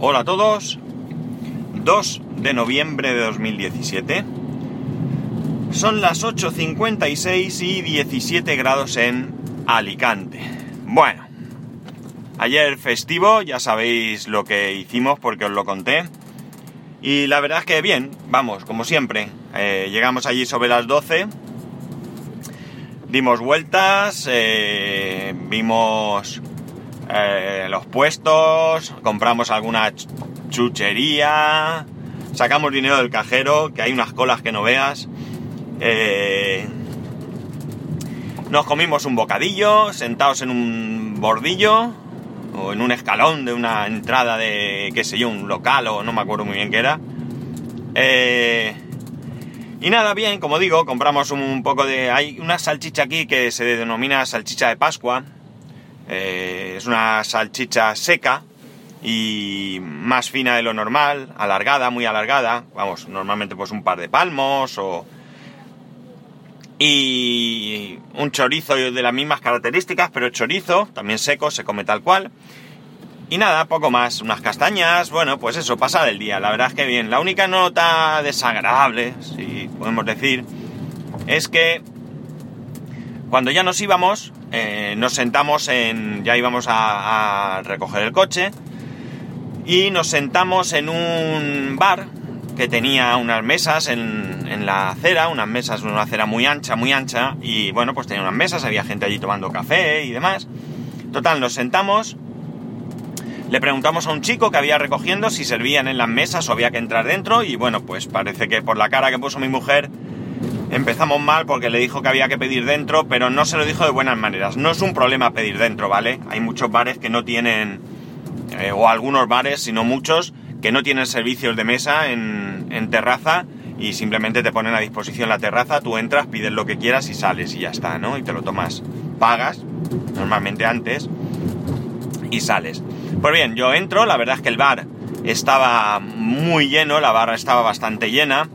Hola a todos. 2 de noviembre de 2017. Son las 8.56 y 17 grados en Alicante. Bueno, ayer festivo, ya sabéis lo que hicimos porque os lo conté. Y la verdad es que bien, vamos, como siempre. Eh, llegamos allí sobre las 12. Dimos vueltas, eh, vimos eh, los puestos, compramos alguna chuchería, sacamos dinero del cajero, que hay unas colas que no veas. Eh, nos comimos un bocadillo, sentados en un bordillo o en un escalón de una entrada de, qué sé yo, un local o no me acuerdo muy bien qué era. Eh, y nada, bien, como digo, compramos un poco de... Hay una salchicha aquí que se denomina salchicha de Pascua. Eh, es una salchicha seca y más fina de lo normal, alargada, muy alargada. Vamos, normalmente pues un par de palmos o... Y un chorizo de las mismas características, pero chorizo, también seco, se come tal cual. Y nada, poco más, unas castañas, bueno, pues eso, pasa del día, la verdad es que bien. La única nota desagradable, si podemos decir, es que cuando ya nos íbamos, eh, nos sentamos en, ya íbamos a, a recoger el coche, y nos sentamos en un bar que tenía unas mesas en, en, la acera, unas mesas, una acera muy ancha, muy ancha, y bueno, pues tenía unas mesas, había gente allí tomando café y demás. Total, nos sentamos, le preguntamos a un chico que había recogiendo si servían en las mesas o había que entrar dentro, y bueno, pues parece que por la cara que puso mi mujer empezamos mal porque le dijo que había que pedir dentro, pero no se lo dijo de buenas maneras. No es un problema pedir dentro, ¿vale? Hay muchos bares que no tienen, eh, o algunos bares, sino muchos, que no tienen servicios de mesa en, en, terraza y simplemente te ponen a disposición la terraza, tú entras, pides lo que quieras y sales y ya está, ¿no? Y te lo tomas, pagas, normalmente antes, y sales. Pues bien, yo entro, la verdad es que el bar estaba muy lleno, la barra estaba bastante llena.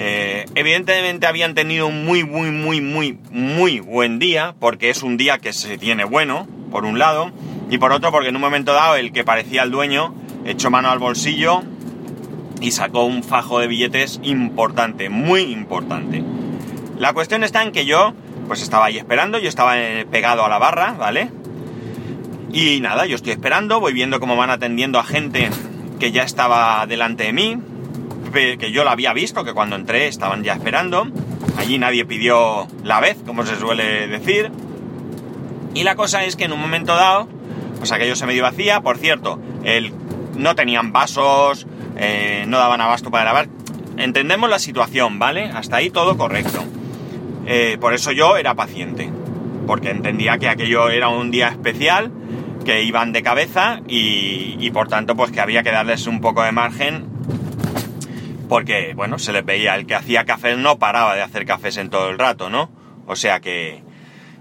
Eh, evidentemente habían tenido un muy, muy, muy, muy, muy buen día, porque es un día que se tiene bueno, por un lado, y por otro porque en un momento dado el que parecía el dueño echó mano al bolsillo y sacó un fajo de billetes importante, muy importante. La cuestión está en que yo, pues estaba ahí esperando, yo estaba pegado a la barra, ¿vale? Y nada, yo estoy esperando, voy viendo cómo van atendiendo a gente que ya estaba delante de mí, que yo la había visto, que cuando entré estaban ya esperando. Allí nadie pidió la vez, como se suele decir. Y la cosa es que en un momento dado, pues aquello se medio vacía. Por cierto, el, no tenían vasos, eh, no daban abasto para lavar. Entendemos la situación, ¿vale? Hasta ahí todo correcto. Eh, por eso yo era paciente. Porque entendía que aquello era un día especial, que iban de cabeza y, y por tanto pues que había que darles un poco de margen porque, bueno, se les veía, el que hacía cafés no paraba de hacer cafés en todo el rato, ¿no? O sea que,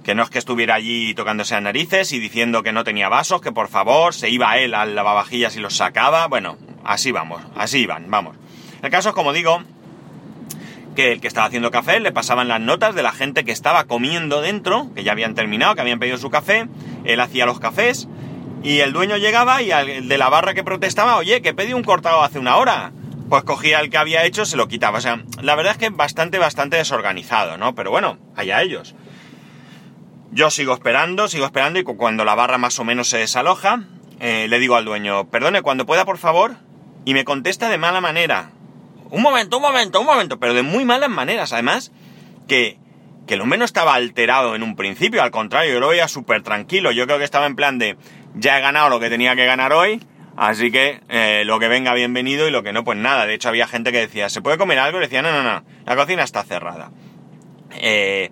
que no es que estuviera allí tocándose a narices y diciendo que no tenía vasos, que por favor, se iba él al lavavajillas y los sacaba, bueno, así vamos, así iban, vamos. El caso es, como digo, que el que estaba haciendo café le pasaban las notas de la gente que estaba comiendo dentro, que ya habían terminado, que habían pedido su café, él hacía los cafés, y el dueño llegaba y el de la barra que protestaba, oye, que pedí un cortado hace una hora pues cogía el que había hecho, se lo quitaba. O sea, la verdad es que bastante, bastante desorganizado, ¿no? Pero bueno, allá ellos. Yo sigo esperando, sigo esperando y cuando la barra más o menos se desaloja, eh, le digo al dueño, perdone, cuando pueda, por favor, y me contesta de mala manera. Un momento, un momento, un momento, pero de muy malas maneras, además, que, que el hombre no estaba alterado en un principio, al contrario, yo lo veía súper tranquilo, yo creo que estaba en plan de, ya he ganado lo que tenía que ganar hoy, Así que eh, lo que venga bienvenido y lo que no, pues nada. De hecho, había gente que decía, ¿se puede comer algo? Y decía, no, no, no, la cocina está cerrada. Eh,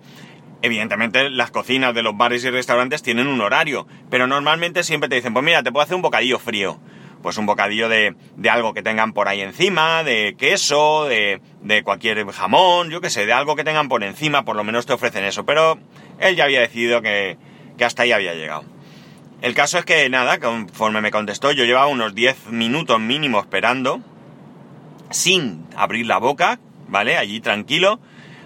evidentemente, las cocinas de los bares y restaurantes tienen un horario, pero normalmente siempre te dicen, pues mira, te puedo hacer un bocadillo frío. Pues un bocadillo de, de algo que tengan por ahí encima, de queso, de, de cualquier jamón, yo qué sé, de algo que tengan por encima, por lo menos te ofrecen eso. Pero él ya había decidido que, que hasta ahí había llegado. El caso es que nada, conforme me contestó, yo llevaba unos 10 minutos mínimo esperando, sin abrir la boca, ¿vale? Allí tranquilo.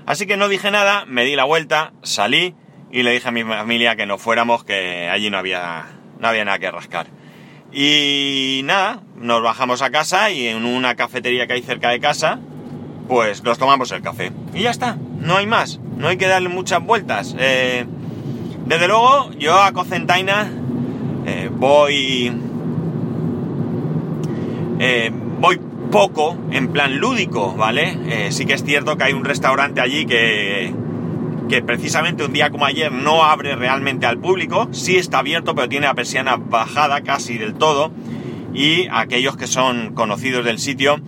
Así que no dije nada, me di la vuelta, salí y le dije a mi familia que no fuéramos, que allí no había, no había nada que rascar. Y nada, nos bajamos a casa y en una cafetería que hay cerca de casa, pues nos tomamos el café. Y ya está, no hay más, no hay que darle muchas vueltas. Eh, desde luego, yo a Cocentaina eh, voy... Eh, voy poco en plan lúdico, ¿vale? sí que es cierto que hay un restaurante allí que, que precisamente un día como ayer no abre realmente al público, sí está abierto, pero tiene la persiana bajada casi del todo, y aquellos que son conocidos del sitio,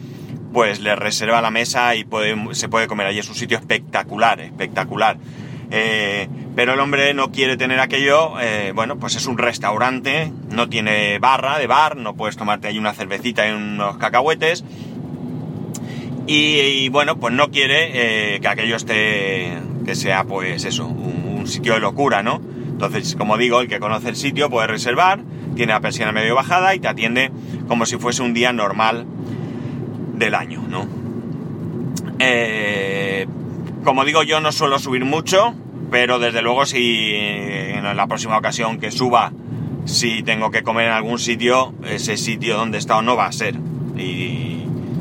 pues les reserva la mesa y se puede comer allí. Es un sitio espectacular, espectacular. Eh, pero el hombre no quiere tener aquello, eh, bueno, pues es un restaurante, no tiene barra de bar, no puedes tomarte ahí una cervecita y unos cacahuetes. Y, bueno, pues no quiere eh, que aquello esté que sea pues eso, un, sitio de locura, ¿no? Entonces, como digo, el que conoce el sitio puede reservar, tiene la persiana medio bajada y te atiende como si fuese un día normal del año, ¿no? Como digo, yo no suelo subir mucho, pero desde luego si en la próxima ocasión que suba, si tengo que comer en algún sitio, ese sitio donde he estado no va a ser. Y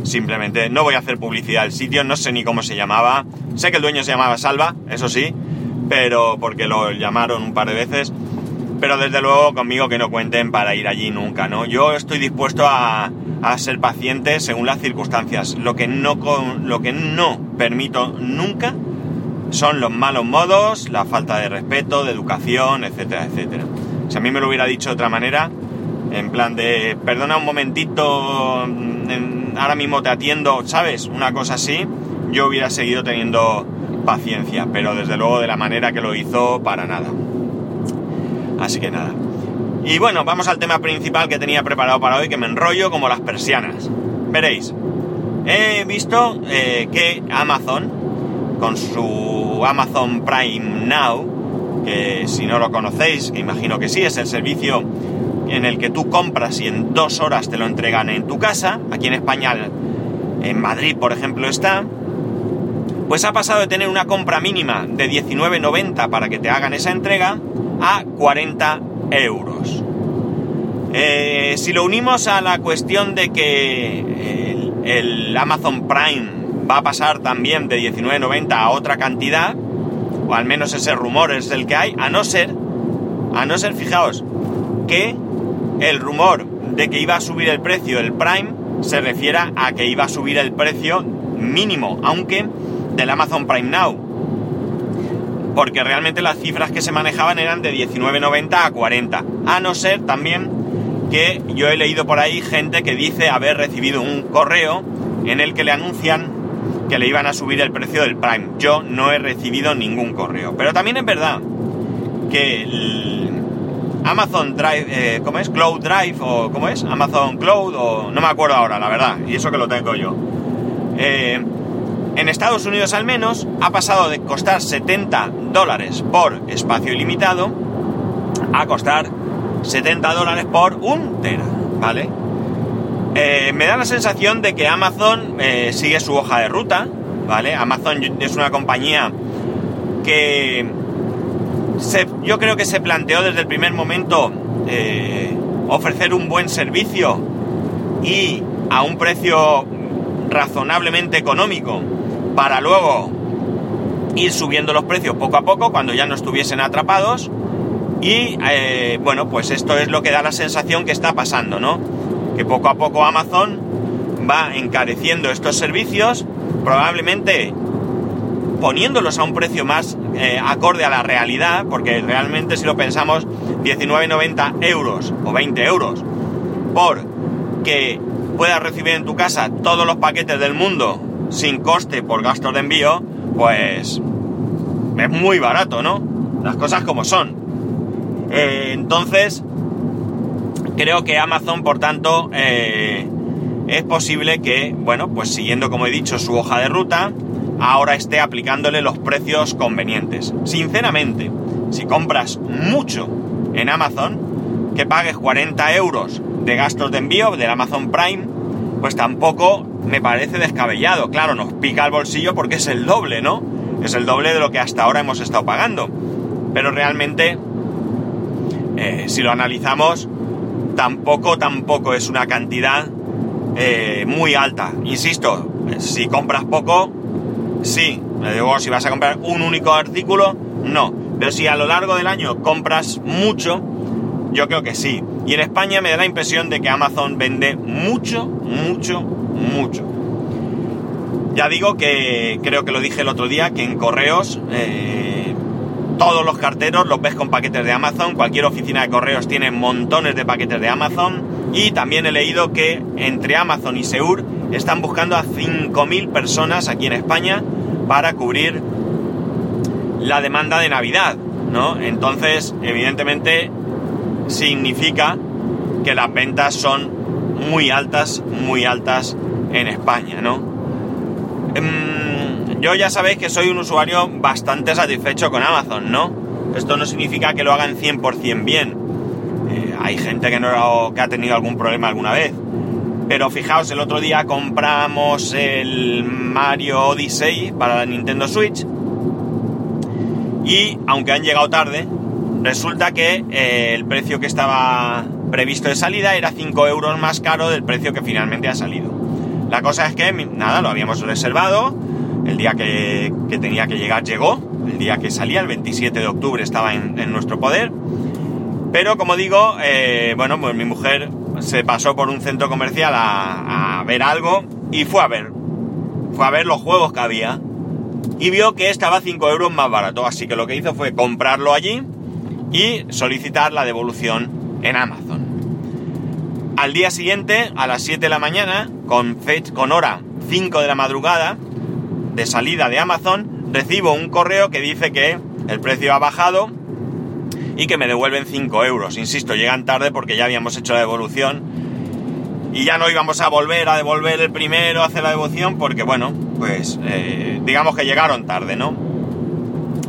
Simplemente no voy a hacer publicidad del sitio, no sé ni cómo se llamaba. Sé que el dueño se llamaba Salva, eso sí, pero porque lo llamaron un par de veces. Pero desde luego conmigo que no cuenten para ir allí nunca, ¿no? Yo estoy dispuesto a, ser paciente según las circunstancias. Lo que, no, lo que no permito nunca son los malos modos, la falta de respeto, de educación, etcétera, etcétera. Si a mí me lo hubiera dicho de otra manera, en plan de, perdona un momentito, ahora mismo te atiendo, ¿sabes? Una cosa así, yo hubiera seguido teniendo paciencia, pero desde luego de la manera que lo hizo, para nada. Así que nada. Y bueno, vamos al tema principal que tenía preparado para hoy, que me enrollo como las persianas. Veréis, he visto eh, que Amazon, con su Amazon Prime Now, que si no lo conocéis, imagino que sí, es el servicio en el que tú compras y en dos horas te lo entregan en tu casa, aquí en España, en Madrid por ejemplo está, pues ha pasado de tener una compra mínima de 19,90 para que te hagan esa entrega a 40 euros. Eh, si lo unimos a la cuestión de que el, Amazon Prime va a pasar también de 19,90 a otra cantidad, o al menos ese rumor es el que hay, a no ser, a no ser, fijaos, que el rumor de que iba a subir el precio del Prime se refiera a que iba a subir el precio mínimo, aunque del Amazon Prime Now. Porque realmente las cifras que se manejaban eran de 19.90 a 40. A no ser también que yo he leído por ahí gente que dice haber recibido un correo en el que le anuncian que le iban a subir el precio del Prime. Yo no he recibido ningún correo. Pero también es verdad que Amazon Drive, eh, ¿cómo es? Cloud Drive o ¿cómo es? Amazon Cloud o no me acuerdo ahora, la verdad, y eso que lo tengo yo. Eh, en Estados Unidos al menos ha pasado de costar 70 dólares por espacio ilimitado a costar 70 dólares por un tera, ¿vale? Eh, me da la sensación de que Amazon sigue su hoja de ruta, ¿vale? Amazon es una compañía que yo creo que se planteó desde el primer momento eh, ofrecer un buen servicio y a un precio razonablemente económico para luego ir subiendo los precios poco a poco cuando ya no estuviesen atrapados y eh, bueno pues esto es lo que da la sensación que está pasando no poco a poco Amazon va encareciendo estos servicios probablemente poniéndolos a un precio más eh, acorde a la realidad, porque realmente si lo pensamos, 19,90 euros o 20 euros por que puedas recibir en tu casa todos los paquetes del mundo sin coste por gastos de envío, pues es muy barato, ¿no? Las cosas como son. Eh, entonces, creo que Amazon, por tanto, eh, es posible que, bueno, pues siguiendo, como he dicho, su hoja de ruta, ahora esté aplicándole los precios convenientes. Sinceramente, si compras mucho en Amazon, que pagues 40 euros de gastos de envío del Amazon Prime, pues tampoco me parece descabellado. Claro, nos pica el bolsillo porque es el doble, ¿no? Es el doble de lo que hasta ahora hemos estado pagando. Pero realmente, eh, si lo analizamos, tampoco, tampoco es una cantidad eh, muy alta. Insisto, si compras poco, sí. Luego, si vas a comprar un único artículo, no. Pero si a lo largo del año compras mucho, yo creo que sí. Y en España me da la impresión de que Amazon vende mucho, mucho, mucho. Ya digo que creo que lo dije el otro día, que en correos eh, todos los carteros los ves con paquetes de Amazon, cualquier oficina de correos tiene montones de paquetes de Amazon y también he leído que entre Amazon y Seur están buscando a 5.000 personas aquí en España para cubrir la demanda de Navidad, ¿no? Entonces, evidentemente, significa que las ventas son muy altas, muy altas en España, ¿no? Em, yo ya sabéis que soy un usuario bastante satisfecho con Amazon, ¿no? Esto no significa que lo hagan 100% bien. Eh, hay gente que, no, que ha tenido algún problema alguna vez. Pero fijaos, el otro día compramos el Mario Odyssey para la Nintendo Switch. Y aunque han llegado tarde, resulta que eh, el precio que estaba previsto de salida era 5 euros más caro del precio que finalmente ha salido. La cosa es que, nada, lo habíamos reservado. El día que, tenía que llegar llegó. El día que salía, el 27 de octubre, estaba en, nuestro poder. Pero como digo, eh, bueno, pues mi mujer se pasó por un centro comercial a, ver algo y fue a ver. Fue a ver los juegos que había. Y vio que estaba 5 euros más barato. Así que lo que hizo fue comprarlo allí y solicitar la devolución en Amazon. Al día siguiente, a las 7 de la mañana, con, fecha, con hora 5 de la madrugada de salida de Amazon, recibo un correo que dice que el precio ha bajado y que me devuelven 5 euros. Insisto, llegan tarde porque ya habíamos hecho la devolución y ya no íbamos a volver a devolver el primero, a hacer la devolución, porque bueno, pues eh, digamos que llegaron tarde, ¿no?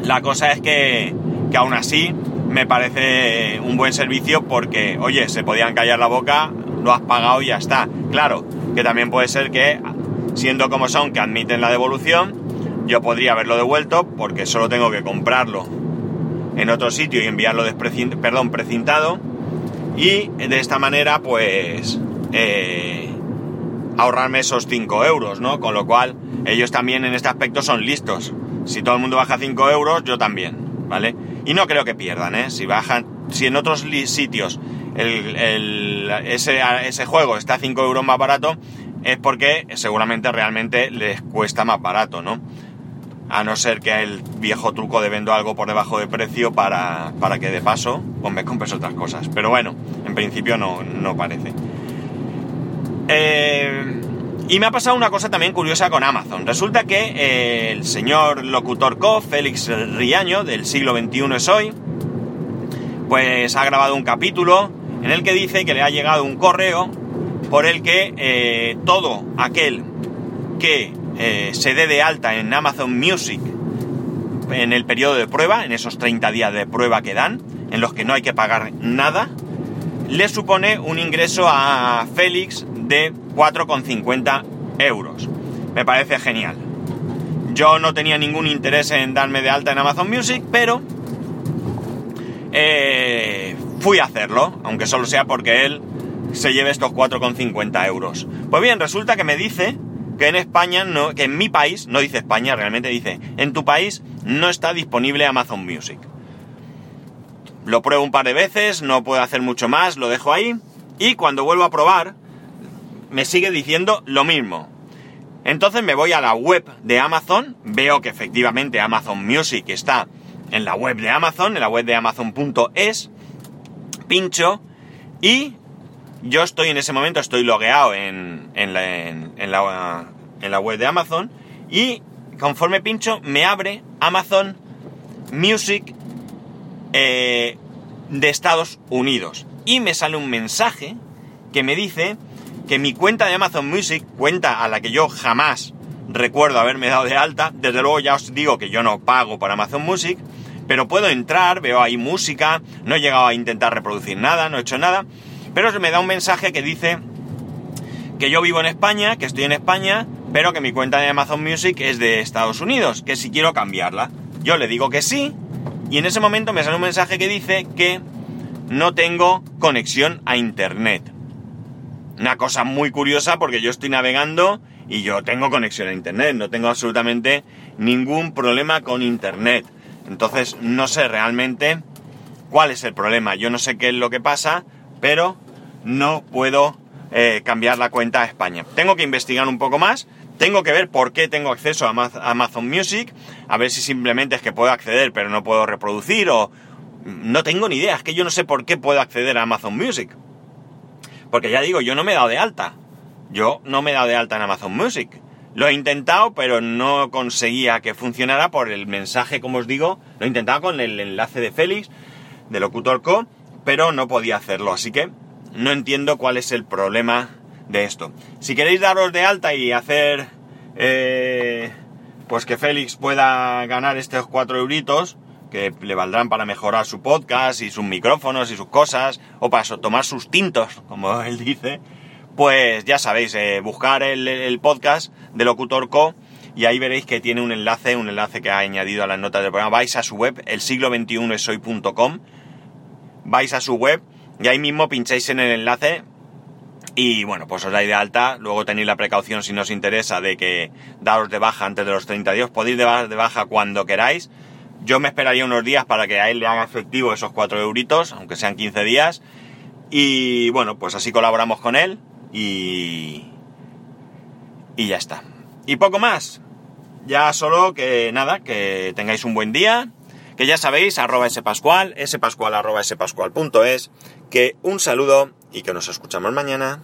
La cosa es que, que aún así me parece un buen servicio porque, oye, se podían callar la boca, lo has pagado y ya está. Claro, que también puede ser que, siendo como son, que admiten la devolución, yo podría haberlo devuelto porque solo tengo que comprarlo en otro sitio y enviarlo perdón, precintado y de esta manera pues eh, ahorrarme esos 5 euros, ¿no? Con lo cual ellos también en este aspecto son listos. Si todo el mundo baja 5 euros, yo también, ¿vale? Y no creo que pierdan, ¿eh? Si bajan, si en otros sitios ese, ese, juego está 5 euros más barato, es porque seguramente realmente les cuesta más barato, ¿no? A no ser que el viejo truco de vendo algo por debajo de precio para, para que de paso pues me compres otras cosas. Pero bueno, en principio no, no parece. Eh, y me ha pasado una cosa también curiosa con Amazon. Resulta que eh, el señor locutor Co, Félix Riaño, del siglo XXI es hoy, pues ha grabado un capítulo en el que dice que le ha llegado un correo por el que eh, todo aquel que eh, se dé de alta en Amazon Music en el periodo de prueba, en esos 30 días de prueba que dan, en los que no hay que pagar nada, le supone un ingreso a Félix de 4,50 euros. Me parece genial. Yo no tenía ningún interés en darme de alta en Amazon Music, pero eh, fui a hacerlo, aunque solo sea porque él se lleve estos 4,50 euros. Pues bien, resulta que me dice que en España, no, que en mi país, no dice España, realmente dice, en tu país no está disponible Amazon Music. Lo pruebo un par de veces, no puedo hacer mucho más, lo dejo ahí, y cuando vuelvo a probar, me sigue diciendo lo mismo. Entonces me voy a la web de Amazon, veo que efectivamente Amazon Music está en la web de Amazon, en la web de amazon.es, pincho y yo estoy en ese momento, estoy logueado en, en, la, en, la, en la web de Amazon y conforme pincho me abre Amazon Music eh, de Estados Unidos. Y me sale un mensaje que me dice que mi cuenta de Amazon Music, cuenta a la que yo jamás recuerdo haberme dado de alta, desde luego ya os digo que yo no pago por Amazon Music, pero puedo entrar, veo ahí música, no he llegado a intentar reproducir nada, no he hecho nada, pero me da un mensaje que dice que yo vivo en España, que estoy en España, pero que mi cuenta de Amazon Music es de Estados Unidos, que si quiero cambiarla. Yo le digo que sí, y en ese momento me sale un mensaje que dice que no tengo conexión a internet. Una cosa muy curiosa porque yo estoy navegando y yo tengo conexión a internet, no tengo absolutamente ningún problema con internet. Entonces no sé realmente cuál es el problema. Yo no sé qué es lo que pasa, pero no puedo eh, cambiar la cuenta a España. Tengo que investigar un poco más, tengo que ver por qué tengo acceso a Amazon Music, a ver si simplemente es que puedo acceder pero no puedo reproducir o... No tengo ni idea, es que yo no sé por qué puedo acceder a Amazon Music. Porque ya digo, yo no me he dado de alta. Yo no me he dado de alta en Amazon Music. Lo he intentado, pero no conseguía que funcionara por el mensaje, como os digo. Lo he intentado con el enlace de Félix, de Locutor Co, pero no podía hacerlo. Así que no entiendo cuál es el problema de esto. Si queréis daros de alta y hacer eh, pues que Félix pueda ganar estos cuatro euritos, que le valdrán para mejorar su podcast y sus micrófonos y sus cosas, o para tomar sus tintos, como él dice, pues ya sabéis, eh, buscar el, podcast de Locutor Co. Y ahí veréis que tiene un enlace, un enlace que ha añadido a las notas del programa. Vais a su web, el siglo 21 esoy.com. Vais a su web y ahí mismo pincháis en el enlace y bueno, pues os dais de alta, luego tenéis la precaución si no os interesa de que daos de baja antes de los 30 días, podéis dar de baja cuando queráis. Yo me esperaría unos días para que a él le haga efectivo esos 4 euritos, aunque sean 15 días. Y bueno, pues así colaboramos con él y... Y ya está. Y poco más. Ya solo que nada, que tengáis un buen día, que ya sabéis, arroba spascual, spascual arroba spascual.es, que un saludo y que nos escuchamos mañana.